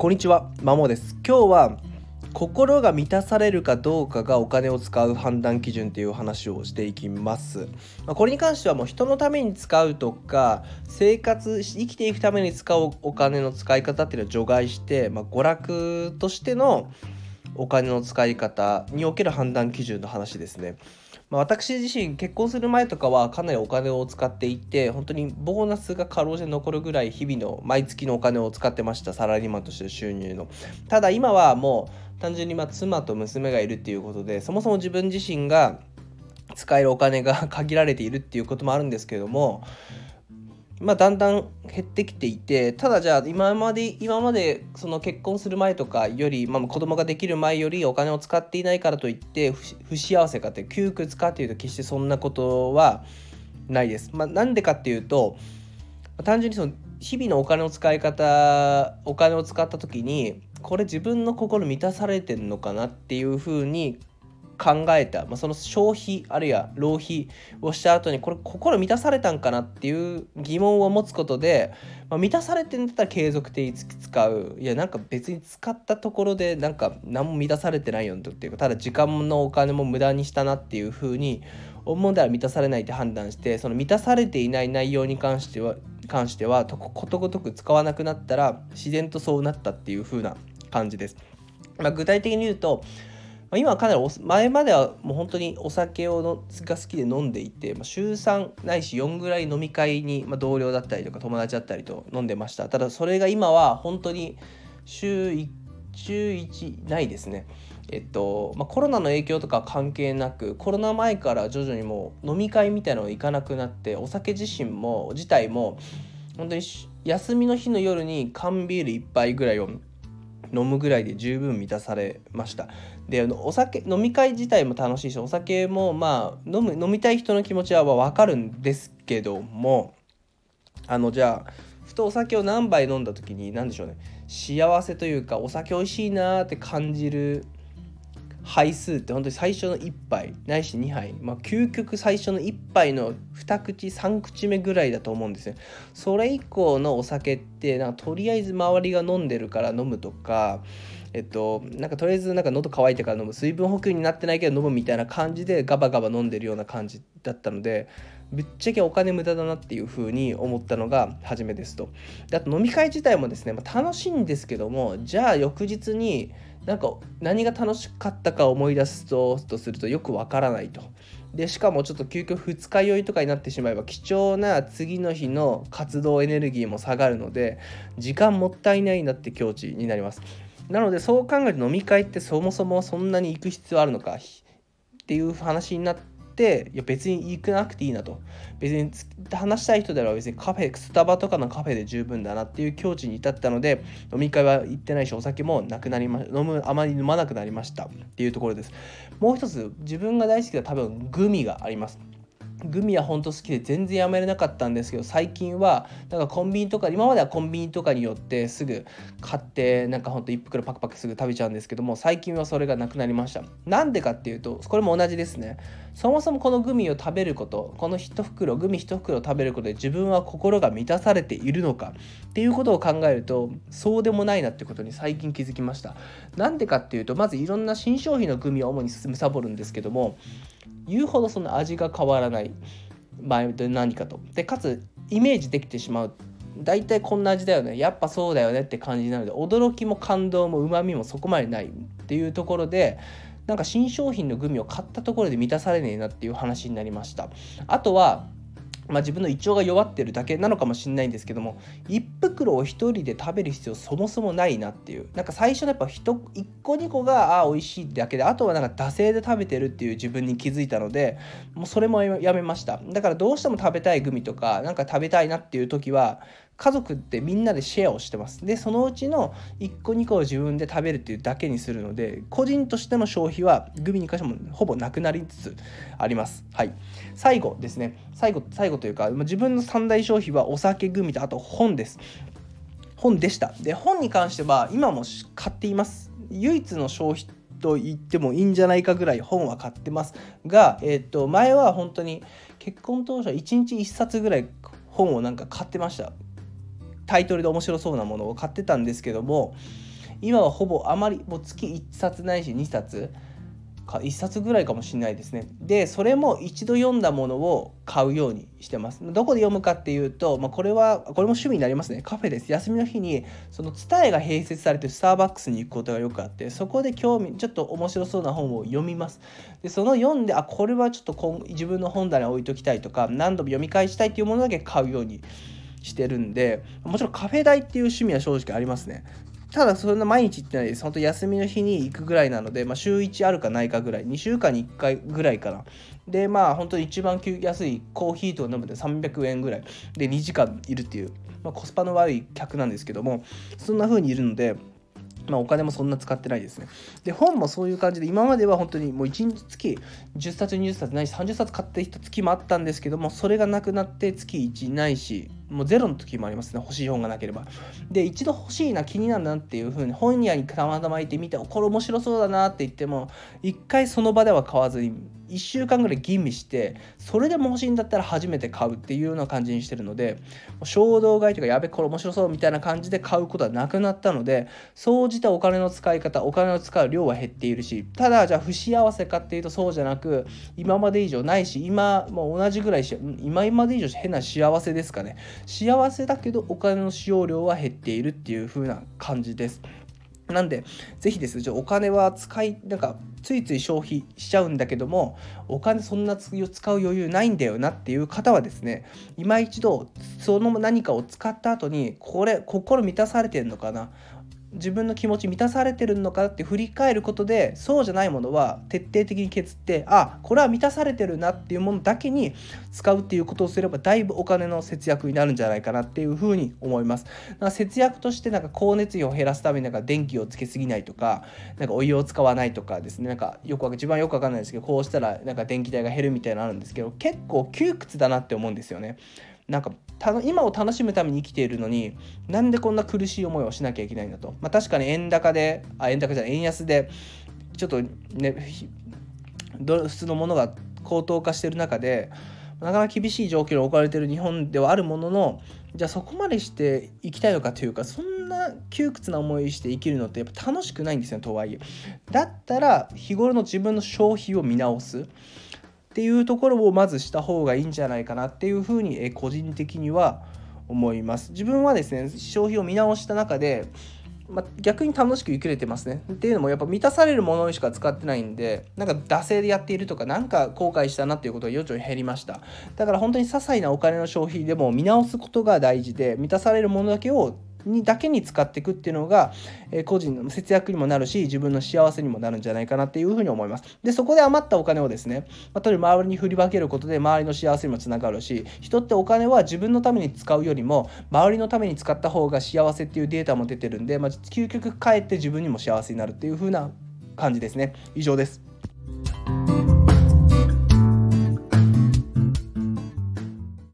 こんにちは、まもです。今日は心が満たされるかどうかがお金を使う判断基準っていう話をしていきます。まあ、これに関してはもう人のために使うとか生活生きていくために使うお金の使い方っていうのは除外して、まあ、娯楽としてのお金の使い方における判断基準の話ですね。まあ、私自身結婚する前とかはかなりお金を使っていて本当にボーナスが過労で残るぐらい日々の毎月のお金を使ってましたサラリーマンとして収入の。ただ今はもう単純にま妻と娘がいるっていうことでそもそも自分自身が使えるお金が 限られているっていうこともあるんですけれどもまあ、だんだん減ってきていてただじゃあ今まで今までその結婚する前とかより、まあ、子供ができる前よりお金を使っていないからといって不幸せかって窮屈かっていうと決してそんなことはないです。まあ、なんでかっていうと単純にその日々のお金の使い方お金を使った時にこれ自分の心満たされてんのかなっていうふうに考えた、まあ、その消費あるいは浪費をした後にこれ心満たされたんかなっていう疑問を持つことで、まあ、満たされてんだったら継続的に使ういやなんか別に使ったところでなんか何も満たされてないよっていうかただ時間のお金も無駄にしたなっていうふうに思うなら満たされないって判断してその満たされていない内容に関しては関してはことごとく使わなくなったら自然とそうなったっていう風な感じです。まあ、具体的に言うとまあ、今はかなり前まではもう本当にお酒をのが好きで飲んでいて、まあ、週3ないし4ぐらい飲み会に、まあ、同僚だったりとか友達だったりと飲んでました。ただそれが今は本当に週 1, 週1ないですね。えっとまあ、コロナの影響とか関係なくコロナ前から徐々にもう飲み会みたいなのが行かなくなってお酒自身も自体も本当に休みの日の夜に缶ビール1杯ぐらいを飲むぐらいで十分満たされました。でお酒飲み会自体も楽しいしお酒もまあ飲む飲みたい人の気持ちは分かるんですけどもあのじゃあふとお酒を何杯飲んだ時に何でしょうね。幸せというかお酒美味しいなって感じる杯数って本当に最初の1杯ないし2杯。まあ究極最初の1杯の2口3口目ぐらいだと思うんですよ。それ以降のお酒ってなんかとりあえず周りが飲んでるから飲むとかえっとなんかとりあえずなんか喉乾いてから飲む水分補給になってないけど飲むみたいな感じでガバガバ飲んでるような感じだったのでぶっちゃけお金無駄だなっていう風に思ったのが初めですと。であと飲み会自体もですね、まあ、楽しいんですけどもじゃあ翌日になんか何が楽しかったか思い出すととするとよくわからないと。でしかもちょっと究極二日酔いとかになってしまえば貴重な次の日の活動エネルギーも下がるので時間もったいないなって境地になります。なのでそう考えると飲み会ってそもそもそんなに行く必要あるのかっていう話になっていや別に行かなくていいなと。別に話したい人であれば別にカフェスタバとかのカフェで十分だなっていう境地に至ったので飲み会は行ってないしお酒もなくなりま飲むあまり飲まなくなりましたっていうところです。もう一つ自分が大好きな多分グミがあります。グミは本当好きで全然やめれなかったんですけど最近はなんかコンビニとか今まではコンビニとかによってすぐ買ってなんかほんと1袋パクパクすぐ食べちゃうんですけども最近はそれがなくなりました。なんでかっていうとこれも同じですね。そもそもこのグミを食べることこの1袋グミ1袋を食べることで自分は心が満たされているのかっていうことを考えるとそうでもないなってことに最近気づきました。なんでかっていうとまずいろんな新商品のグミを主に貪るんですけども言うほどその味が変わらない。場合で何かと。でかつイメージできてしまう。大体こんな味だよね。やっぱそうだよねって感じなので。驚きも感動もうまみもそこまでないっていうところでなんか新商品のグミを買ったところで満たされねえなっていう話になりました。あとはまあ、自分の胃腸が弱ってるだけなのかもしれないんですけども1袋を1人で食べる必要そもそもないなっていう。なんか最初のやっぱ 1, 1個2個があ美味しいだけであとはなんか惰性で食べてるっていう自分に気づいたのでもうそれもやめました。だからどうしても食べたいグミとかなんか食べたいなっていう時は家族ってみんなでシェアをしてます。でそのうちの1個2個を自分で食べるっていうだけにするので個人としての消費はグミに関してもほぼなくなりつつあります。はい。最後ですね。最後最後というか自分の三大消費はお酒グミとあと本です。本でした。で本に関しては今も買っています。唯一の消費と言ってもいいんじゃないかぐらい本は買ってます。が、えー、と前は本当に結婚当初は1日1冊ぐらい本をなんか買ってました。タイトルで面白そうなものを買ってたんですけども今はほぼあまりもう月1冊ないし2冊か1冊ぐらいかもしれないですね。でそれも一度読んだものを買うようにしてます。どこで読むかっていうと、まあ、これはこれも趣味になりますね。カフェです。休みの日にその伝えが併設されてるスターバックスに行くことがよくあってそこで興味ちょっと面白そうな本を読みます。でその読んであこれはちょっと今自分の本棚に置いときたいとか何度も読み返したいっていうものだけ買うようにしてしてるんでもちろんカフェ代っていう趣味は正直ありますねただそんな毎日行ってないです。本当休みの日に行くぐらいなので、まあ、週1あるかないかぐらい、2週間に1回ぐらいかな。で、まあ本当に一番安いコーヒーと飲むで300円ぐらいで2時間いるっていう、まあ、コスパの悪い客なんですけども、そんな風にいるので、まあ、お金もそんな使ってないですね。で、本もそういう感じで、今までは本当にもう1日月10冊、20冊ないし、30冊買ってた月もあったんですけども、それがなくなって月1ないし、もうゼロの時もありますね欲しい本がなければ。で一度欲しいな気になるなっていう風に本屋にたまたまいてみてこれ面白そうだなって言っても一回その場では買わずに1週間ぐらい吟味してそれでも欲しいんだったら初めて買うっていうような感じにしてるので衝動買いとかやべこれ面白そうみたいな感じで買うことはなくなったので総じてお金の使い方お金を使う量は減っているしただじゃあ不幸せかっていうとそうじゃなく今まで以上ないし今もう同じぐらいし今まで以上変な幸せですかね。幸せだけどお金の使用量は減っているっていう風な感じです。なんで、ぜひですね、お金は使い、なんか、ついつい消費しちゃうんだけども、お金そんな使う余裕ないんだよなっていう方はですね、今一度、その何かを使った後に、これ、心満たされてんのかな自分の気持ち満たされてるのかって振り返ることでそうじゃないものは徹底的に削ってあこれは満たされてるなっていうものだけに使うっていうことをすればだいぶお金の節約になるんじゃないかなっていうふうに思います。節約としてなんか光熱費を減らすためになんか電気をつけすぎないとかなんかお湯を使わないとかですねなんかよく一番よくわかんないですけどこうしたらなんか電気代が減るみたいなのあるんですけど結構窮屈だなって思うんですよね。なんか今を楽しむために生きているのになんでこんな苦しい思いをしなきゃいけないんだと、まあ、確かに円高であ円高じゃない円安でちょっとね普通のものが高騰化してる中でなかなか厳しい状況に置かれてる日本ではあるもののじゃあそこまでして生きたいのかというかそんな窮屈な思いして生きるのってやっぱ楽しくないんですよとはいえ。だったら日頃の自分の消費を見直す。っていうところをまずした方がいいんじゃないかなっていうふうに、え個人的には思います。自分はですね消費を見直した中でまあ、逆に楽しく生きれてますね。っていうのもやっぱ満たされるものにしか使ってないんでなんか惰性でやっているとかなんか後悔したなっていうことが余剰に減りましただから本当に些細なお金の消費でも見直すことが大事で満たされるものだけをにだけに使っていくっていうのが、えー、個人の節約にもなるし自分の幸せにもなるんじゃないかなっていうふうに思います。でそこで余ったお金をですね、まあ、例えば周りに振り分けることで周りの幸せにもつながるし人ってお金は自分のために使うよりも周りのために使った方が幸せっていうデータも出てるんで、まあ、究極かえって自分にも幸せになるっていう風な感じですね。以上です。